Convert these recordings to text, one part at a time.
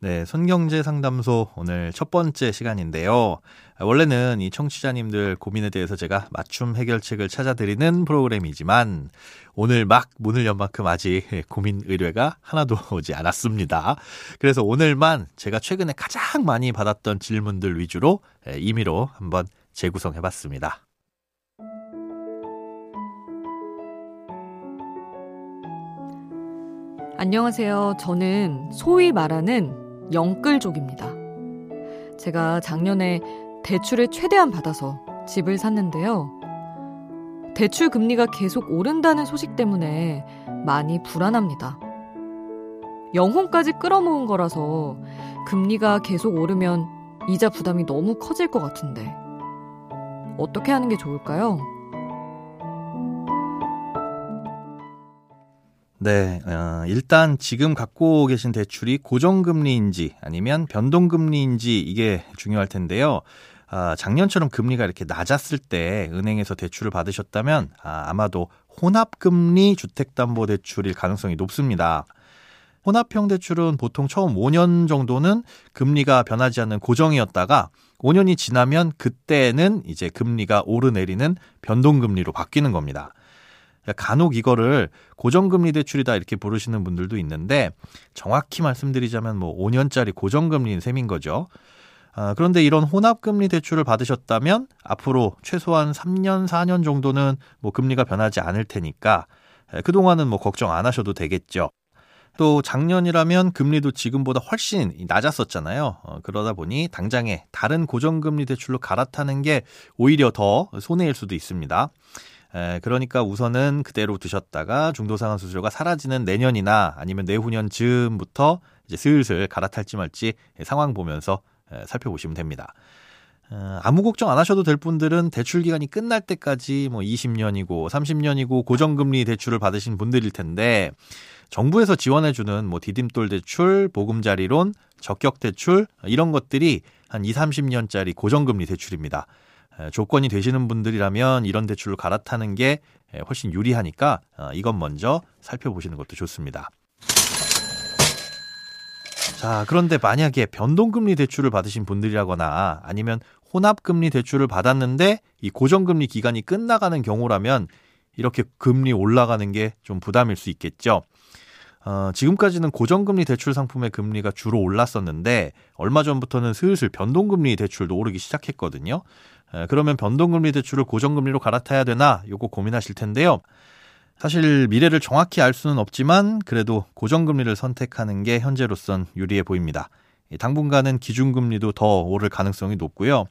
네, 손경제 상담소 오늘 첫 번째 시간인데요. 원래는 이 청취자님들 고민에 대해서 제가 맞춤 해결책을 찾아드리는 프로그램이지만 오늘 막 문을 연 만큼 아직 고민 의뢰가 하나도 오지 않았습니다. 그래서 오늘만 제가 최근에 가장 많이 받았던 질문들 위주로 임의로 한번 재구성해 봤습니다. 안녕하세요. 저는 소위 말하는 영끌족입니다. 제가 작년에 대출을 최대한 받아서 집을 샀는데요. 대출 금리가 계속 오른다는 소식 때문에 많이 불안합니다. 영혼까지 끌어모은 거라서 금리가 계속 오르면 이자 부담이 너무 커질 것 같은데 어떻게 하는 게 좋을까요? 네, 어, 일단 지금 갖고 계신 대출이 고정금리인지 아니면 변동금리인지 이게 중요할 텐데요. 아, 작년처럼 금리가 이렇게 낮았을 때 은행에서 대출을 받으셨다면 아, 아마도 혼합금리 주택담보대출일 가능성이 높습니다. 혼합형 대출은 보통 처음 5년 정도는 금리가 변하지 않는 고정이었다가 5년이 지나면 그때는 이제 금리가 오르내리는 변동금리로 바뀌는 겁니다. 간혹 이거를 고정금리 대출이다 이렇게 부르시는 분들도 있는데 정확히 말씀드리자면 뭐 5년짜리 고정금리인 셈인 거죠. 아, 그런데 이런 혼합금리 대출을 받으셨다면 앞으로 최소한 3년, 4년 정도는 뭐 금리가 변하지 않을 테니까 그동안은 뭐 걱정 안 하셔도 되겠죠. 또 작년이라면 금리도 지금보다 훨씬 낮았었잖아요. 어, 그러다 보니 당장에 다른 고정금리 대출로 갈아타는 게 오히려 더 손해일 수도 있습니다. 에, 그러니까 우선은 그대로 두셨다가 중도상환 수수료가 사라지는 내년이나 아니면 내후년 즈음부터 이제 슬슬 갈아탈지 말지 상황 보면서 에, 살펴보시면 됩니다. 어, 아무 걱정 안 하셔도 될 분들은 대출 기간이 끝날 때까지 뭐 20년이고 30년이고 고정금리 대출을 받으신 분들일 텐데 정부에서 지원해주는 뭐 디딤돌 대출, 보금자리론, 적격 대출 이런 것들이 한 2, 30년짜리 고정금리 대출입니다. 조건이 되시는 분들이라면 이런 대출을 갈아타는 게 훨씬 유리하니까 어, 이것 먼저 살펴보시는 것도 좋습니다. 자, 그런데 만약에 변동금리 대출을 받으신 분들이라거나 아니면 혼합금리 대출을 받았는데 이 고정금리 기간이 끝나가는 경우라면 이렇게 금리 올라가는 게 좀 부담일 수 있겠죠. 어, 지금까지는 고정금리 대출 상품의 금리가 주로 올랐었는데 얼마 전부터는 슬슬 변동금리 대출도 오르기 시작했거든요. 에, 그러면 변동금리 대출을 고정금리로 갈아타야 되나 요거 고민하실 텐데요. 사실 미래를 정확히 알 수는 없지만 그래도 고정금리를 선택하는 게 현재로선 유리해 보입니다. 당분간은 기준금리도 더 오를 가능성이 높고요.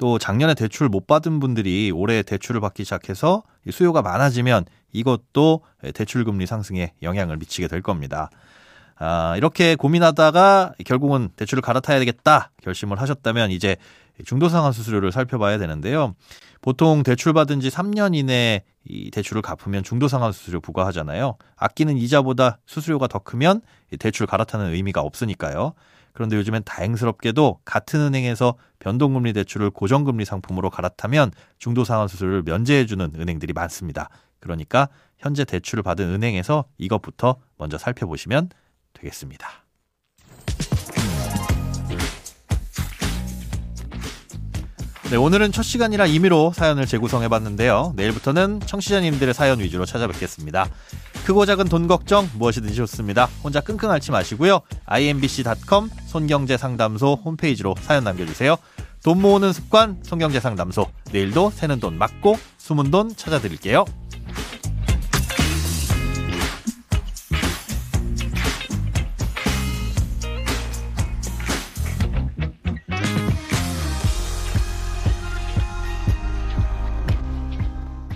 또 작년에 대출 못 받은 분들이 올해 대출을 받기 시작해서 수요가 많아지면 이것도 대출금리 상승에 영향을 미치게 될 겁니다. 아, 이렇게 고민하다가 결국은 대출을 갈아타야 되겠다 결심을 하셨다면 이제 중도상환 수수료를 살펴봐야 되는데요. 보통 대출 받은 지 3년 이내 이 대출을 갚으면 중도상환 수수료 부과하잖아요. 아끼는 이자보다 수수료가 더 크면 대출 갈아타는 의미가 없으니까요. 그런데 요즘엔 다행스럽게도 같은 은행에서 변동금리 대출을 고정금리 상품으로 갈아타면 중도상환 수수료를 면제해주는 은행들이 많습니다. 그러니까 현재 대출을 받은 은행에서 이것부터 먼저 살펴보시면 되겠습니다. 네, 오늘은 첫 시간이라 임의로 사연을 재구성해 봤는데요. 내일부터는 청취자님들의 사연 위주로 찾아뵙겠습니다. 크고 작은 돈 걱정 무엇이든지 좋습니다. 혼자 끙끙 앓지 마시고요. imbc.com 손경제 상담소 홈페이지로 사연 남겨주세요. 돈 모으는 습관 손경제 상담소 내일도 새는 돈 맞고 숨은 돈 찾아드릴게요.